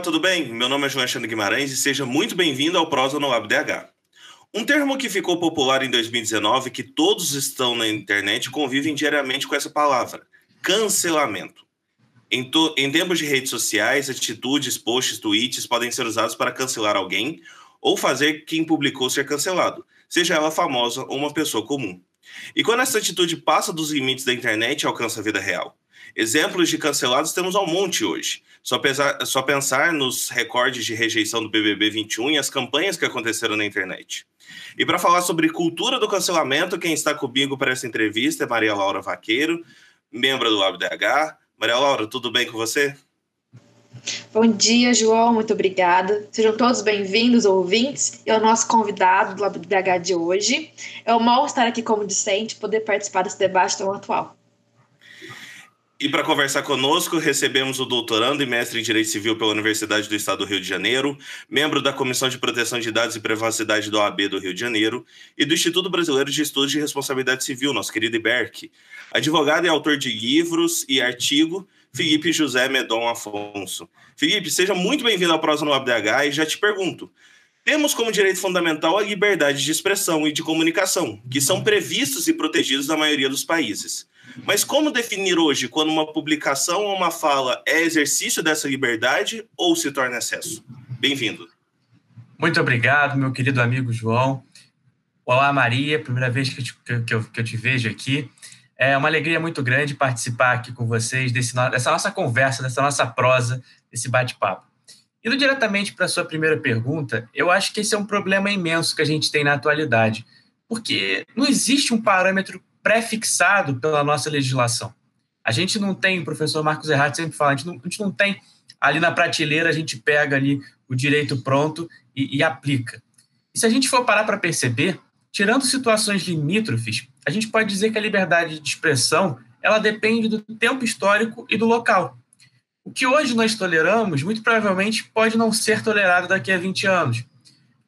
Olá, tudo bem? Meu nome é João Alexandre Guimarães e seja muito bem-vindo ao Prosa no LabDH. Um termo que ficou popular em 2019 que todos estão na internet convivem diariamente com essa palavra: cancelamento. Em, to, em tempos de redes sociais, atitudes, posts, tweets podem ser usados para cancelar alguém ou fazer quem publicou ser cancelado, seja ela famosa ou uma pessoa comum. E quando essa atitude passa dos limites da internet, alcança a vida real. Exemplos de cancelados temos ao monte hoje. Só, pesar, só pensar nos recordes de rejeição do BBB 21 e as campanhas que aconteceram na internet. E para falar sobre cultura do cancelamento, quem está comigo para essa entrevista é Maria Laura Vaqueiro, membro do LabDH, Maria Laura, tudo bem com você? Bom dia, João, muito obrigada. Sejam todos bem-vindos, ouvintes, e ao nosso convidado do LabDH de hoje. É um mal estar aqui como discente, poder participar desse debate tão atual. E para conversar conosco, recebemos o doutorando e mestre em Direito Civil pela Universidade do Estado do Rio de Janeiro, membro da Comissão de Proteção de Dados e Privacidade do OAB do Rio de Janeiro e do Instituto Brasileiro de Estudos de Responsabilidade Civil, nosso querido IBERC. Advogado e autor de livros e artigo, Felipe José Medon Afonso. Felipe, seja muito bem-vindo ao Prosa no ABDH e já te pergunto, temos como direito fundamental a liberdade de expressão e de comunicação, que são previstos e protegidos na maioria dos países. Mas como definir hoje quando uma publicação ou uma fala é exercício dessa liberdade ou se torna excesso? Bem-vindo. Muito obrigado, meu querido amigo João. Olá, Maria, primeira vez que eu, te, que eu, que eu te vejo aqui. É uma alegria muito grande participar aqui com vocês desse, dessa nossa conversa, dessa nossa prosa, desse bate-papo. Indo diretamente para a sua primeira pergunta, eu acho que esse é um problema imenso que a gente tem na atualidade, porque não existe um parâmetro pré-fixado pela nossa legislação. A gente não tem, o professor Marcos Errati sempre fala, a gente, não, a gente não tem ali na prateleira, a gente pega ali o direito pronto e, e aplica. E se a gente for parar para perceber, tirando situações limítrofes, a gente pode dizer que a liberdade de expressão ela depende do tempo histórico e do local. O que hoje nós toleramos, muito provavelmente, pode não ser tolerado daqui a 20 anos.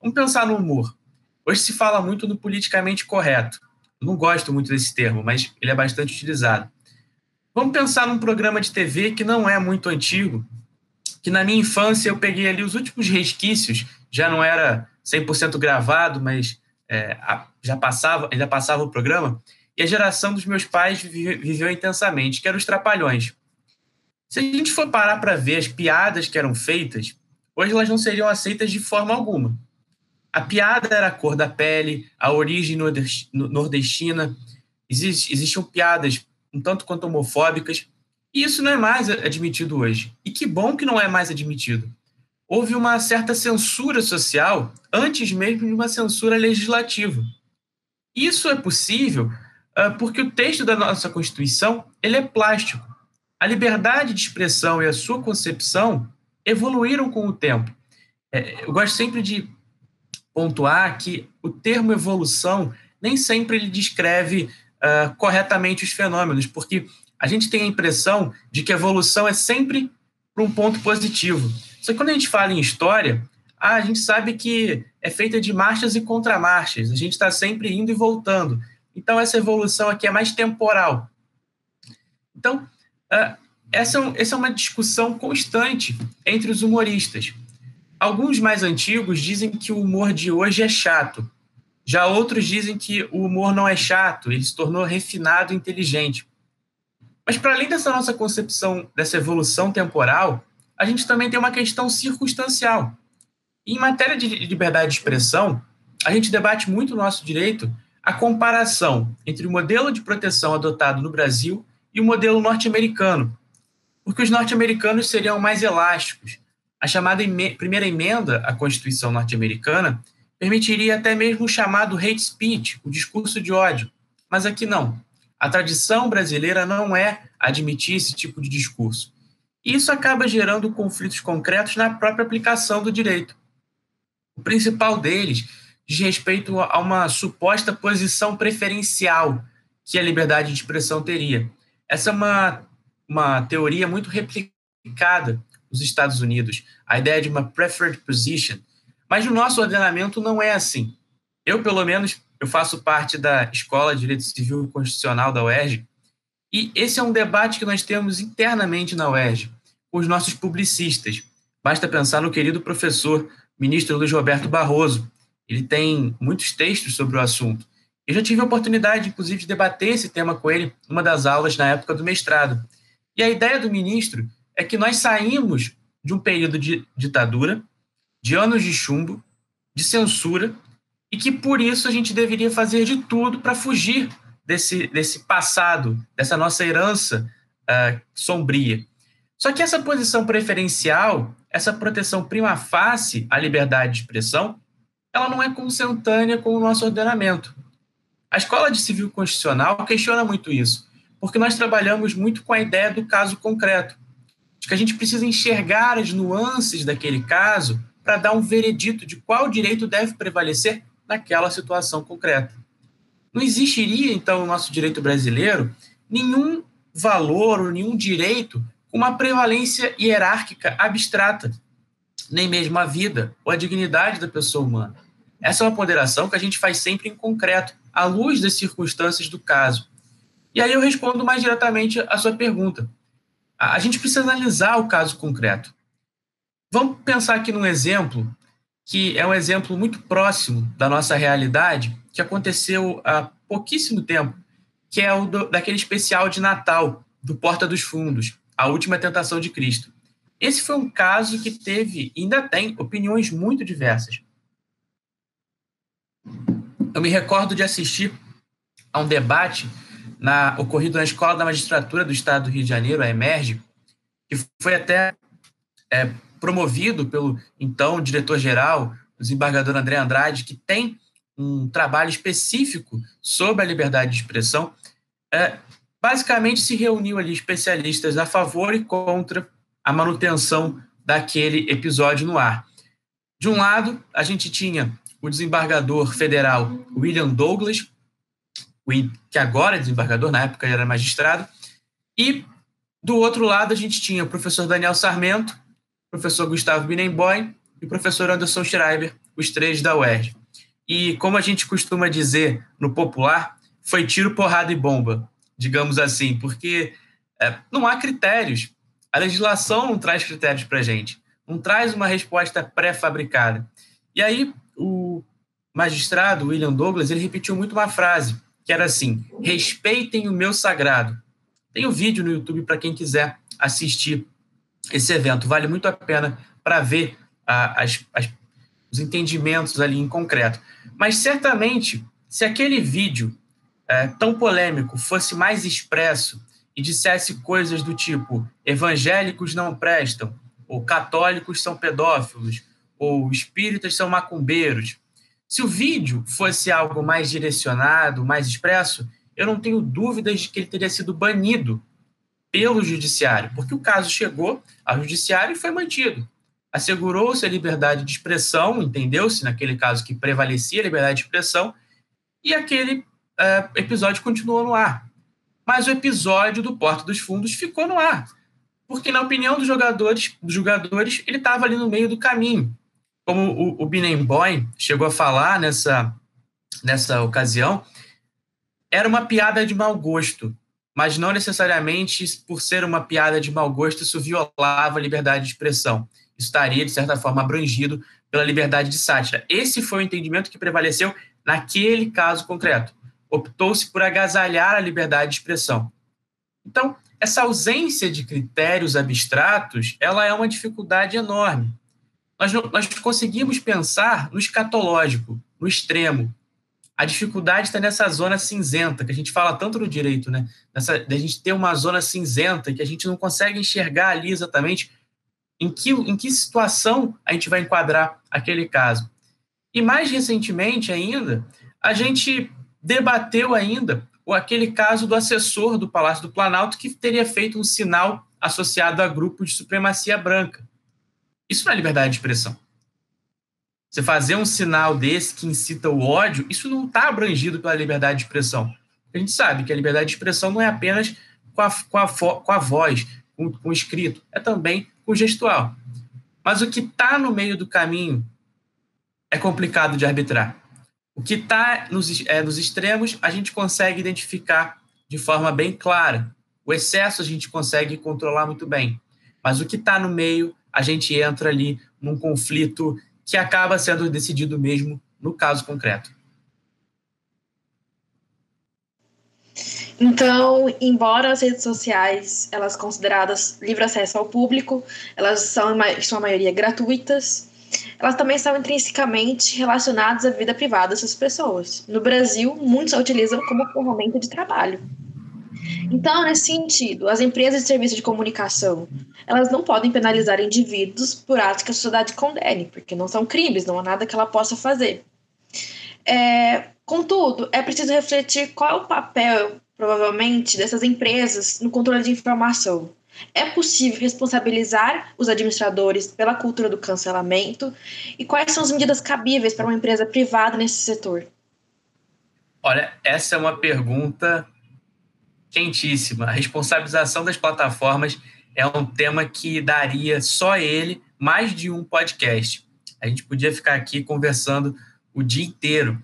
Vamos pensar no humor. Hoje se fala muito no politicamente correto. Eu não gosto muito desse termo, mas ele é bastante utilizado. Vamos pensar num programa de TV que não é muito antigo, que na minha infância eu peguei ali os últimos resquícios, já não era 100% gravado, mas é, já passava, ainda passava o programa, e a geração dos meus pais viveu intensamente, que eram os Trapalhões. Se a gente for parar para ver as piadas que eram feitas, hoje elas não seriam aceitas de forma alguma. A piada era a cor da pele, a origem nordestina. Existiam piadas um tanto quanto homofóbicas. E isso não é mais admitido hoje. E que bom que não é mais admitido. Houve uma certa censura social antes mesmo de uma censura legislativa. Isso é possível uh, porque o texto da nossa Constituição ele é plástico. A liberdade de expressão e a sua concepção evoluíram com o tempo. É, eu gosto sempre de pontuar que o termo evolução nem sempre ele descreve uh, corretamente os fenômenos, porque a gente tem a impressão de que a evolução é sempre para um ponto positivo. Só que quando a gente fala em história, a gente sabe que é feita de marchas e contramarchas, a gente está sempre indo e voltando. Então, essa evolução aqui é mais temporal. Então, essa, essa é uma discussão constante entre os humoristas. Alguns mais antigos dizem que o humor de hoje é chato. Já outros dizem que o humor não é chato, ele se tornou refinado e inteligente. Mas, para além dessa nossa concepção dessa evolução temporal, a gente também tem uma questão circunstancial. Em matéria de liberdade de expressão, a gente debate muito no nosso direito a comparação entre o modelo de proteção adotado no Brasil e o modelo norte-americano, porque os norte-americanos seriam mais elásticos, a chamada primeira emenda à Constituição norte-americana permitiria até mesmo o chamado hate speech, o discurso de ódio. Mas aqui não. A tradição brasileira não é admitir esse tipo de discurso. Isso acaba gerando conflitos concretos na própria aplicação do direito. O principal deles diz respeito a uma suposta posição preferencial que a liberdade de expressão teria. Essa é uma, uma teoria muito replicada nos Estados Unidos, a ideia de uma preferred position. Mas no nosso ordenamento não é assim. Eu, pelo menos, eu faço parte da Escola de Direito Civil Constitucional da UERJ, e esse é um debate que nós temos internamente na UERJ, com os nossos publicistas. Basta pensar no querido professor, ministro Luiz Roberto Barroso. Ele tem muitos textos sobre o assunto. Eu já tive a oportunidade, inclusive, de debater esse tema com ele numa das aulas na época do mestrado. E a ideia do ministro é que nós saímos de um período de ditadura, de anos de chumbo, de censura, e que por isso a gente deveria fazer de tudo para fugir desse, desse passado, dessa nossa herança uh, sombria. Só que essa posição preferencial, essa proteção prima facie à liberdade de expressão, ela não é consentânea com o nosso ordenamento. A Escola de Civil Constitucional questiona muito isso, porque nós trabalhamos muito com a ideia do caso concreto, de que a gente precisa enxergar as nuances daquele caso para dar um veredito de qual direito deve prevalecer naquela situação concreta. Não existiria, então, no nosso direito brasileiro nenhum valor ou nenhum direito com uma prevalência hierárquica abstrata, nem mesmo a vida ou a dignidade da pessoa humana. Essa é uma ponderação que a gente faz sempre em concreto, à luz das circunstâncias do caso. E aí eu respondo mais diretamente à sua pergunta. A gente precisa analisar o caso concreto. Vamos pensar aqui num exemplo que é um exemplo muito próximo da nossa realidade, que aconteceu há pouquíssimo tempo, que é o do, daquele especial de Natal, do Porta dos Fundos, A Última Tentação de Cristo. Esse foi um caso que teve, ainda tem, opiniões muito diversas. Eu me recordo de assistir a um debate na, ocorrido na Escola da Magistratura do Estado do Rio de Janeiro, a EMERGE, que foi até é, promovido pelo então diretor-geral, o desembargador André Andrade, que tem um trabalho específico sobre a liberdade de expressão. É, basicamente, se reuniu ali especialistas a favor e contra a manutenção daquele episódio no ar. De um lado, a gente tinha o desembargador federal William Douglas, que agora é desembargador, na época era magistrado, e do outro lado a gente tinha o professor Daniel Sarmento, professor Gustavo Binemboim e o professor Anderson Schreiber, os três da UERJ. E como a gente costuma dizer no popular, foi tiro, porrada e bomba, digamos assim, porque é, não há critérios. A legislação não traz critérios para a gente, não traz uma resposta pré-fabricada. E aí o magistrado William Douglas ele repetiu muito uma frase que era assim: respeitem o meu sagrado. Tem um vídeo no YouTube para quem quiser assistir esse evento. Vale muito a pena para ver a, as, as, os entendimentos ali em concreto. Mas certamente, se aquele vídeo é, tão polêmico fosse mais expresso e dissesse coisas do tipo evangélicos não prestam, ou católicos são pedófilos, ou espíritas são macumbeiros, se o vídeo fosse algo mais direcionado, mais expresso, eu não tenho dúvidas de que ele teria sido banido pelo judiciário, porque o caso chegou ao judiciário e foi mantido. Assegurou-se a liberdade de expressão, entendeu-se naquele caso que prevalecia a liberdade de expressão, e aquele uh, episódio continuou no ar. Mas o episódio do Porto dos Fundos ficou no ar, porque na opinião dos jogadores, dos jogadores, ele estava ali no meio do caminho. Como o, o chegou a falar nessa, nessa ocasião, era uma piada de mau gosto mas não necessariamente por ser uma piada de mau gosto isso violava a liberdade de expressão. Isso estaria, de certa forma, abrangido pela liberdade de sátira. Esse foi o entendimento que prevaleceu naquele caso concreto. Optou-se por agasalhar a liberdade de expressão. Então, essa ausência de critérios abstratos, ela é uma dificuldade enorme. Nós, nós conseguimos pensar no escatológico, no extremo, a dificuldade está nessa zona cinzenta, que a gente fala tanto no direito, né? Nessa, a gente ter uma zona cinzenta que a gente não consegue enxergar ali exatamente em que, em que situação a gente vai enquadrar aquele caso. E mais recentemente ainda, a gente debateu ainda o aquele caso do assessor do Palácio do Planalto que teria feito um sinal associado a grupo de supremacia branca. Isso não é liberdade de expressão. Você fazer um sinal desse que incita o ódio, isso não está abrangido pela liberdade de expressão. A gente sabe que a liberdade de expressão não é apenas com a, com a, com a voz, com, com o escrito, é também com o gestual. Mas o que está no meio do caminho é complicado de arbitrar. O que está nos, é, nos extremos, a gente consegue identificar de forma bem clara. O excesso a gente consegue controlar muito bem. Mas o que está no meio a gente entra ali num conflito que acaba sendo decidido mesmo no caso concreto. Então, embora as redes sociais, elas consideradas livre acesso ao público, elas são em sua maioria gratuitas, elas também são intrinsecamente relacionadas à vida privada dessas pessoas. No Brasil, muitos a utilizam como ferramenta de trabalho. Então, nesse sentido, as empresas de serviço de comunicação, elas não podem penalizar indivíduos por atos que a sociedade condene, porque não são crimes, não há nada que ela possa fazer. É, contudo, é preciso refletir qual é o papel, provavelmente, dessas empresas no controle de informação. É possível responsabilizar os administradores pela cultura do cancelamento? E quais são as medidas cabíveis para uma empresa privada nesse setor? Olha, essa é uma pergunta quentíssima. A responsabilização das plataformas é um tema que daria só ele mais de um podcast. A gente podia ficar aqui conversando o dia inteiro.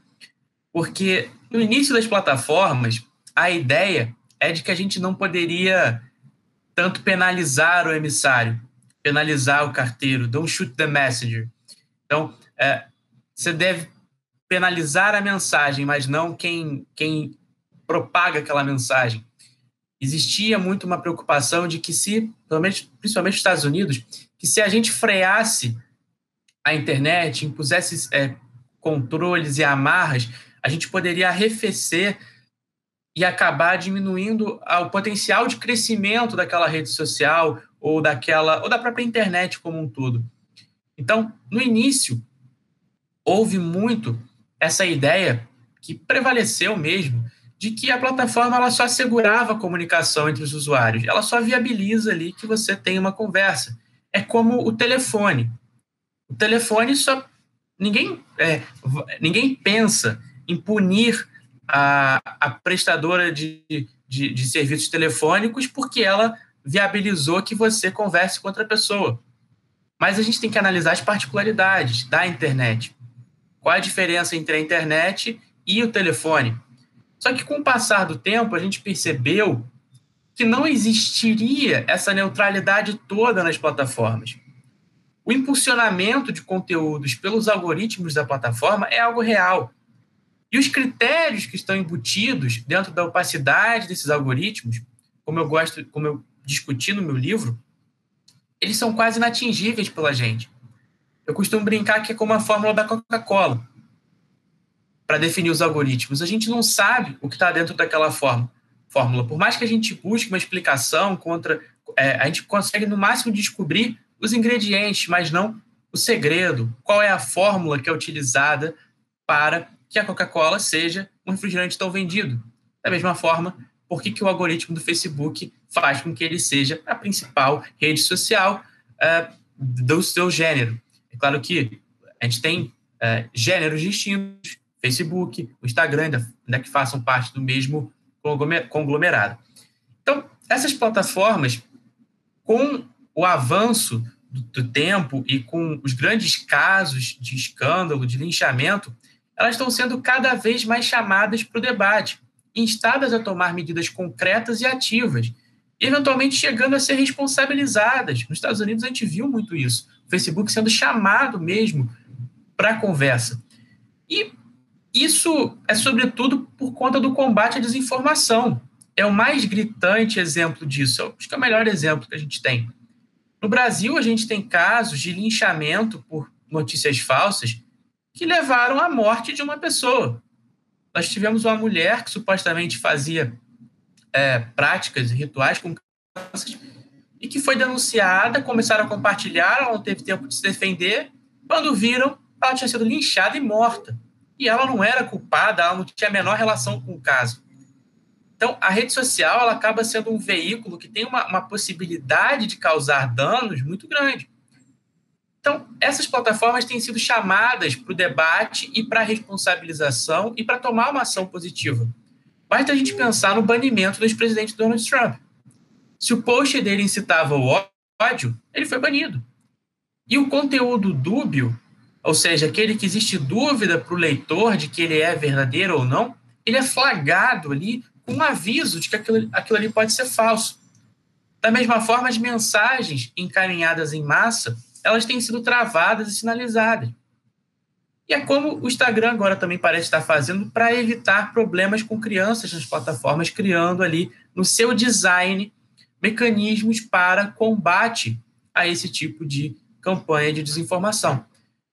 Porque no início das plataformas, a ideia é de que a gente não poderia tanto penalizar o emissário, penalizar o carteiro, don't shoot the messenger. Então, é, você deve penalizar a mensagem, mas não quem, quem propaga aquela mensagem existia muito uma preocupação de que se, principalmente nos Estados Unidos, que se a gente freasse a internet, impusesse é, controles e amarras, a gente poderia arrefecer e acabar diminuindo o potencial de crescimento daquela rede social ou daquela ou da própria internet como um todo. Então, no início, houve muito essa ideia que prevaleceu mesmo de que a plataforma ela só assegurava a comunicação entre os usuários, ela só viabiliza ali que você tenha uma conversa. É como o telefone. O telefone só ninguém é, ninguém pensa em punir a, a prestadora de, de, de serviços telefônicos porque ela viabilizou que você converse com outra pessoa. Mas a gente tem que analisar as particularidades da internet. Qual a diferença entre a internet e o telefone? Só que com o passar do tempo, a gente percebeu que não existiria essa neutralidade toda nas plataformas. O impulsionamento de conteúdos pelos algoritmos da plataforma é algo real. E os critérios que estão embutidos dentro da opacidade desses algoritmos, como eu gosto, como eu discuti no meu livro, eles são quase inatingíveis pela gente. Eu costumo brincar que é como a fórmula da Coca-Cola para definir os algoritmos. A gente não sabe o que está dentro daquela forma, fórmula. Por mais que a gente busque uma explicação contra, é, a gente consegue no máximo descobrir os ingredientes, mas não o segredo. Qual é a fórmula que é utilizada para que a Coca-Cola seja um refrigerante tão vendido? Da mesma forma, por que, que o algoritmo do Facebook faz com que ele seja a principal rede social uh, do seu gênero? É claro que a gente tem uh, gêneros distintos, Facebook, o Instagram, ainda, ainda que façam parte do mesmo conglomerado. Então, essas plataformas, com o avanço do, do tempo e com os grandes casos de escândalo, de linchamento, elas estão sendo cada vez mais chamadas para o debate, instadas a tomar medidas concretas e ativas, eventualmente chegando a ser responsabilizadas. Nos Estados Unidos a gente viu muito isso, o Facebook sendo chamado mesmo para a conversa. E isso é sobretudo por conta do combate à desinformação. É o mais gritante exemplo disso. Acho que é o melhor exemplo que a gente tem. No Brasil, a gente tem casos de linchamento por notícias falsas que levaram à morte de uma pessoa. Nós tivemos uma mulher que supostamente fazia é, práticas e rituais com crianças e que foi denunciada, começaram a compartilhar, ela não teve tempo de se defender. Quando viram, ela tinha sido linchada e morta e ela não era culpada, ela não tinha a menor relação com o caso. Então, a rede social ela acaba sendo um veículo que tem uma, uma possibilidade de causar danos muito grande. Então, essas plataformas têm sido chamadas para o debate e para a responsabilização e para tomar uma ação positiva. Basta a gente pensar no banimento do ex-presidente Donald Trump. Se o post dele incitava o ódio, ele foi banido. E o conteúdo dúbio ou seja, aquele que existe dúvida para o leitor de que ele é verdadeiro ou não, ele é flagrado ali com um aviso de que aquilo, aquilo ali pode ser falso. Da mesma forma, as mensagens encaminhadas em massa, elas têm sido travadas e sinalizadas. E é como o Instagram agora também parece estar fazendo para evitar problemas com crianças nas plataformas, criando ali no seu design mecanismos para combate a esse tipo de campanha de desinformação.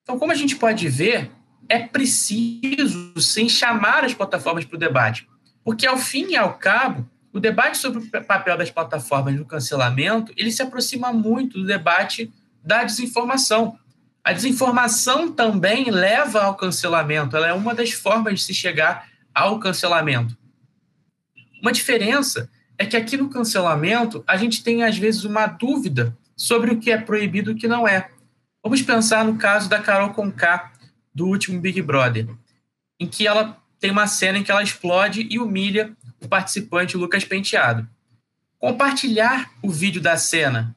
Então, como a gente pode ver, é preciso sim chamar as plataformas para o debate, porque ao fim e ao cabo, o debate sobre o papel das plataformas no cancelamento, ele se aproxima muito do debate da desinformação. A desinformação também leva ao cancelamento, ela é uma das formas de se chegar ao cancelamento. Uma diferença é que aqui no cancelamento a gente tem às vezes uma dúvida sobre o que é proibido e o que não é. Vamos pensar no caso da Carol Conká do último Big Brother, em que ela tem uma cena em que ela explode e humilha o participante Lucas Penteado. Compartilhar o vídeo da cena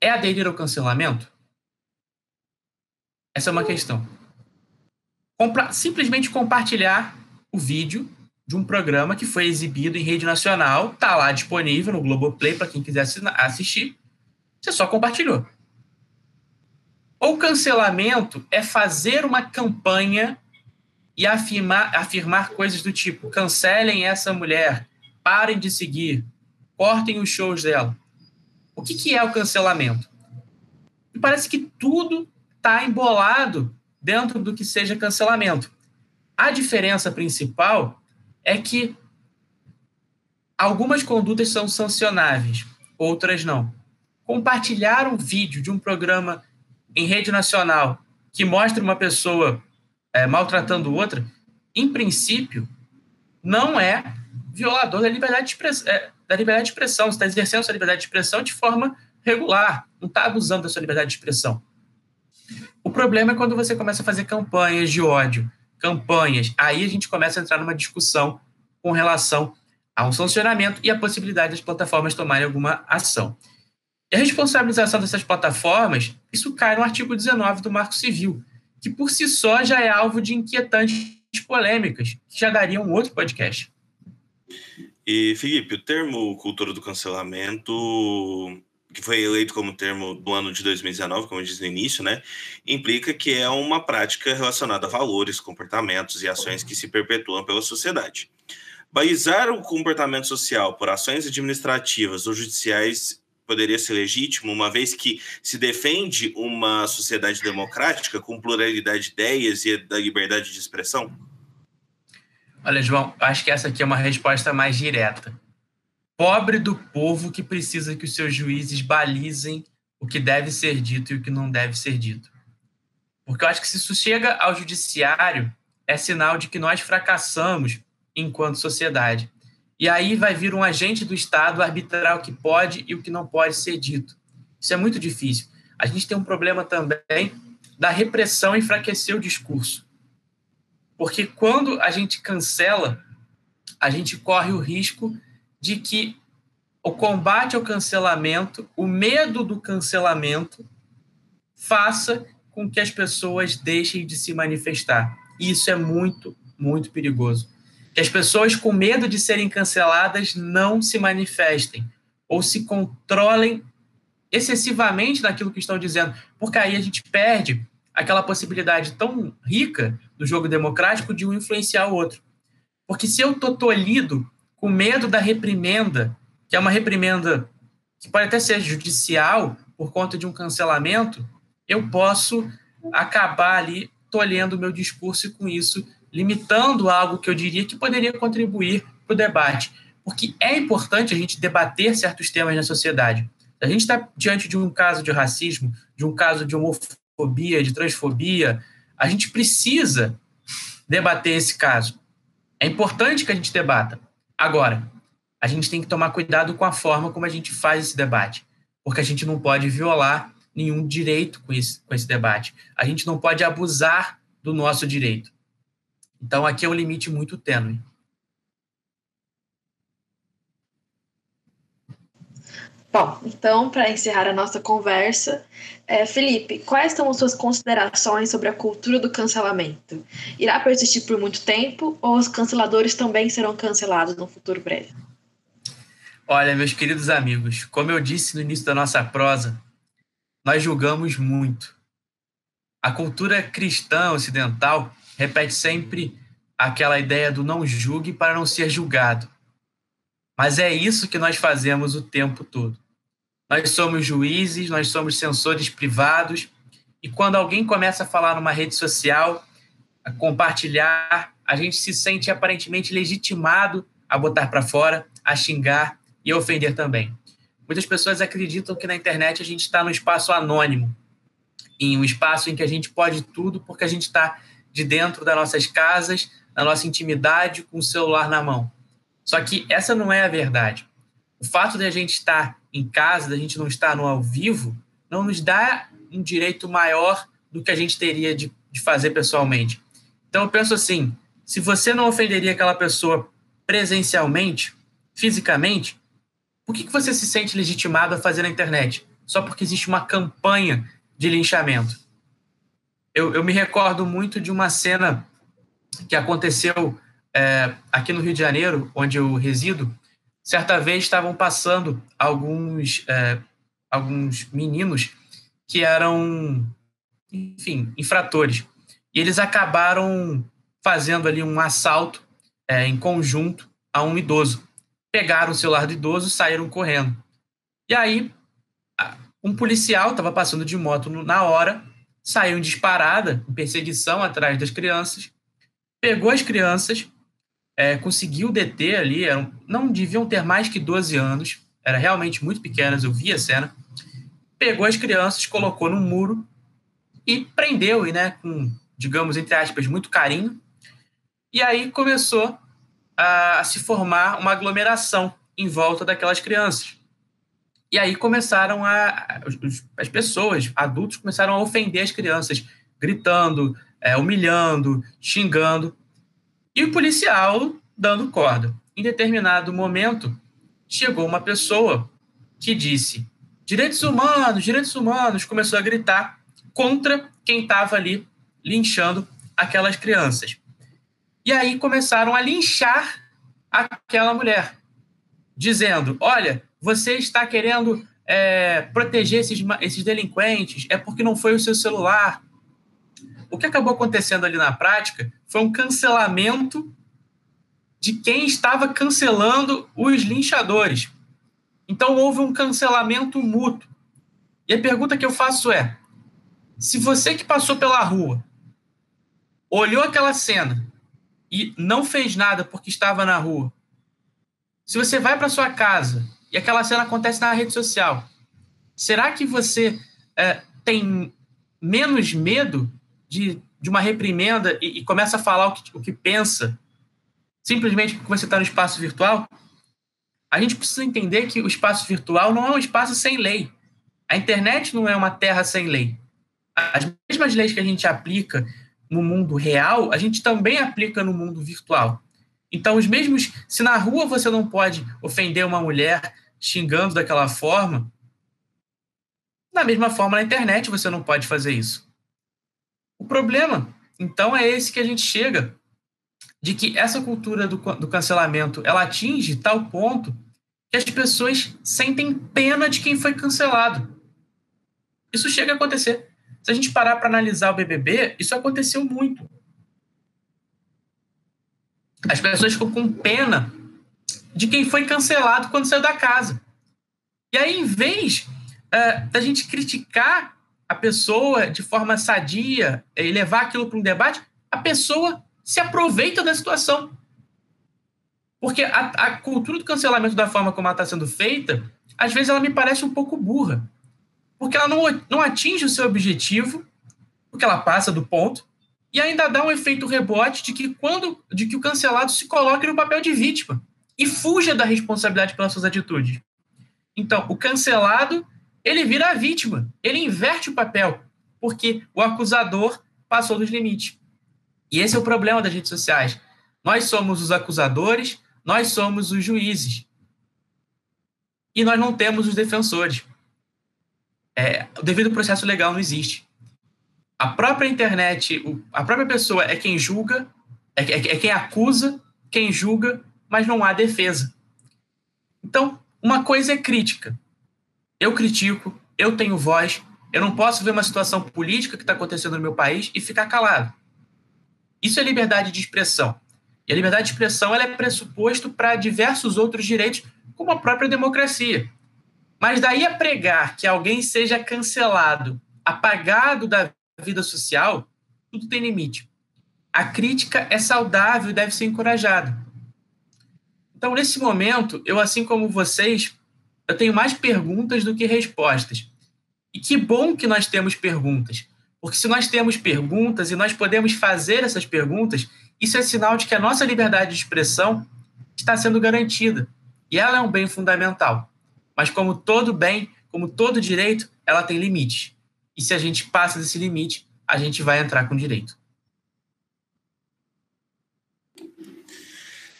é aderir ao cancelamento? Essa é uma questão. Simplesmente compartilhar o vídeo de um programa que foi exibido em rede nacional, está lá disponível no Globoplay para quem quiser assistir. Você só compartilhou. O cancelamento é fazer uma campanha e afirmar, afirmar coisas do tipo: cancelem essa mulher, parem de seguir, cortem os shows dela. O que, que é o cancelamento? E parece que tudo está embolado dentro do que seja cancelamento. A diferença principal é que algumas condutas são sancionáveis, outras não. Compartilhar um vídeo de um programa em rede nacional que mostra uma pessoa é, maltratando outra, em princípio, não é violador da liberdade de, express, é, da liberdade de expressão. Está exercendo sua liberdade de expressão de forma regular, não está abusando da sua liberdade de expressão. O problema é quando você começa a fazer campanhas de ódio, campanhas, aí a gente começa a entrar numa discussão com relação a um sancionamento e a possibilidade das plataformas tomarem alguma ação. E a responsabilização dessas plataformas, isso cai no artigo 19 do Marco Civil, que por si só já é alvo de inquietantes polêmicas, que já daria um outro podcast. E, Felipe, o termo cultura do cancelamento que foi eleito como termo do ano de 2019, como eu disse no início, né, implica que é uma prática relacionada a valores, comportamentos e ações que se perpetuam pela sociedade. Balizar o comportamento social por ações administrativas ou judiciais poderia ser legítimo, uma vez que se defende uma sociedade democrática com pluralidade de ideias e da liberdade de expressão? Olha, João, acho que essa aqui é uma resposta mais direta. Pobre do povo que precisa que os seus juízes balizem o que deve ser dito e o que não deve ser dito. Porque eu acho que se isso chega ao judiciário, é sinal de que nós fracassamos enquanto sociedade. E aí vai vir um agente do Estado arbitrar o que pode e o que não pode ser dito. Isso é muito difícil. A gente tem um problema também da repressão enfraquecer o discurso. Porque quando a gente cancela, a gente corre o risco de que o combate ao cancelamento, o medo do cancelamento, faça com que as pessoas deixem de se manifestar. E isso é muito, muito perigoso. Que as pessoas com medo de serem canceladas não se manifestem ou se controlem excessivamente naquilo que estão dizendo, porque aí a gente perde aquela possibilidade tão rica do jogo democrático de um influenciar o outro. Porque se eu estou tolhido com medo da reprimenda, que é uma reprimenda que pode até ser judicial por conta de um cancelamento, eu posso acabar ali tolhendo o meu discurso e com isso limitando algo que eu diria que poderia contribuir para o debate. Porque é importante a gente debater certos temas na sociedade. A gente está diante de um caso de racismo, de um caso de homofobia, de transfobia, a gente precisa debater esse caso. É importante que a gente debata. Agora, a gente tem que tomar cuidado com a forma como a gente faz esse debate, porque a gente não pode violar nenhum direito com esse, com esse debate. A gente não pode abusar do nosso direito. Então, aqui é um limite muito tênue. Bom, então, para encerrar a nossa conversa, é, Felipe, quais são as suas considerações sobre a cultura do cancelamento? Irá persistir por muito tempo ou os canceladores também serão cancelados no futuro breve? Olha, meus queridos amigos, como eu disse no início da nossa prosa, nós julgamos muito. A cultura cristã ocidental repete sempre aquela ideia do não julgue para não ser julgado. Mas é isso que nós fazemos o tempo todo. Nós somos juízes, nós somos censores privados, e quando alguém começa a falar numa rede social, a compartilhar, a gente se sente aparentemente legitimado a botar para fora, a xingar e a ofender também. Muitas pessoas acreditam que na internet a gente está no espaço anônimo, em um espaço em que a gente pode tudo porque a gente está de dentro das nossas casas, na nossa intimidade, com o celular na mão. Só que essa não é a verdade. O fato de a gente estar em casa, da gente não estar no ao vivo, não nos dá um direito maior do que a gente teria de, de fazer pessoalmente. Então eu penso assim: se você não ofenderia aquela pessoa presencialmente, fisicamente, por que, que você se sente legitimado a fazer na internet? Só porque existe uma campanha de linchamento. Eu, eu me recordo muito de uma cena que aconteceu é, aqui no Rio de Janeiro, onde eu resido. Certa vez estavam passando alguns, é, alguns meninos que eram, enfim, infratores. E eles acabaram fazendo ali um assalto é, em conjunto a um idoso pegaram o celular do idoso e saíram correndo. E aí, um policial estava passando de moto na hora, saiu disparada, em perseguição atrás das crianças, pegou as crianças, é, conseguiu deter ali, eram, não deviam ter mais que 12 anos, eram realmente muito pequenas, eu vi a cena, pegou as crianças, colocou no muro e prendeu, e, né, com, digamos, entre aspas, muito carinho, e aí começou a, se formar uma aglomeração em volta daquelas crianças. E aí começaram a. As pessoas, adultos, começaram a ofender as crianças, gritando, é, humilhando, xingando. E o policial dando corda. Em determinado momento, chegou uma pessoa que disse: direitos humanos, direitos humanos, começou a gritar contra quem estava ali linchando aquelas crianças. E aí começaram a linchar aquela mulher, dizendo: Olha, você está querendo é, proteger esses, esses delinquentes, é porque não foi o seu celular. O que acabou acontecendo ali na prática foi um cancelamento de quem estava cancelando os linchadores. Então houve um cancelamento mútuo. E a pergunta que eu faço é: se você que passou pela rua olhou aquela cena e não fez nada porque estava na rua, se você vai para sua casa e aquela cena acontece na rede social, será que você é, tem menos medo de, de uma reprimenda e, e começa a falar o que, o que pensa simplesmente porque você está no espaço virtual? A gente precisa entender que o espaço virtual não é um espaço sem lei. A internet não é uma terra sem lei. As mesmas leis que a gente aplica no mundo real, a gente também aplica no mundo virtual. Então, os mesmos. Se na rua você não pode ofender uma mulher xingando daquela forma, da mesma forma na internet você não pode fazer isso. O problema, então, é esse que a gente chega, de que essa cultura do, do cancelamento ela atinge tal ponto que as pessoas sentem pena de quem foi cancelado. Isso chega a acontecer. Se a gente parar para analisar o BBB, isso aconteceu muito. As pessoas ficam com pena de quem foi cancelado quando saiu da casa. E aí, em vez uh, da gente criticar a pessoa de forma sadia e levar aquilo para um debate, a pessoa se aproveita da situação. Porque a, a cultura do cancelamento, da forma como ela está sendo feita, às vezes ela me parece um pouco burra porque ela não, não atinge o seu objetivo, porque ela passa do ponto, e ainda dá um efeito rebote de que quando de que o cancelado se coloque no papel de vítima e fuja da responsabilidade pelas suas atitudes. Então, o cancelado, ele vira a vítima, ele inverte o papel, porque o acusador passou dos limites. E esse é o problema das redes sociais. Nós somos os acusadores, nós somos os juízes. E nós não temos os defensores é, o devido processo legal não existe. A própria internet, a própria pessoa é quem julga, é, é, é quem acusa, quem julga, mas não há defesa. Então, Uma coisa é crítica. Eu critico, eu tenho voz, eu não posso ver uma situação política que está acontecendo no meu país e ficar calado. Isso é liberdade de expressão. E a liberdade de expressão ela é pressuposto para diversos outros direitos, como a própria democracia. Mas daí a pregar que alguém seja cancelado, apagado da vida social, tudo tem limite. A crítica é saudável e deve ser encorajada. Então, nesse momento, eu, assim como vocês, eu tenho mais perguntas do que respostas. E que bom que nós temos perguntas, porque se nós temos perguntas e nós podemos fazer essas perguntas, isso é sinal de que a nossa liberdade de expressão está sendo garantida. E ela é um bem fundamental. Mas, como todo bem, como todo direito, ela tem limites. E se a gente passa desse limite, a gente vai entrar com direito.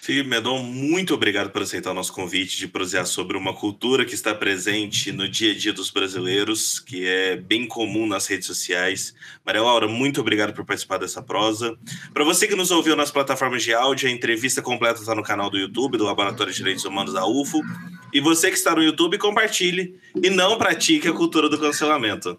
Felipe Medon, muito obrigado por aceitar o nosso convite de prosear sobre uma cultura que está presente no dia a dia dos brasileiros, que é bem comum nas redes sociais. Maria Laura, muito obrigado por participar dessa prosa. Para você que nos ouviu nas plataformas de áudio, a entrevista completa está no canal do YouTube do Laboratório de Direitos Humanos da UFO. E você que está no YouTube, compartilhe e não pratique a cultura do cancelamento.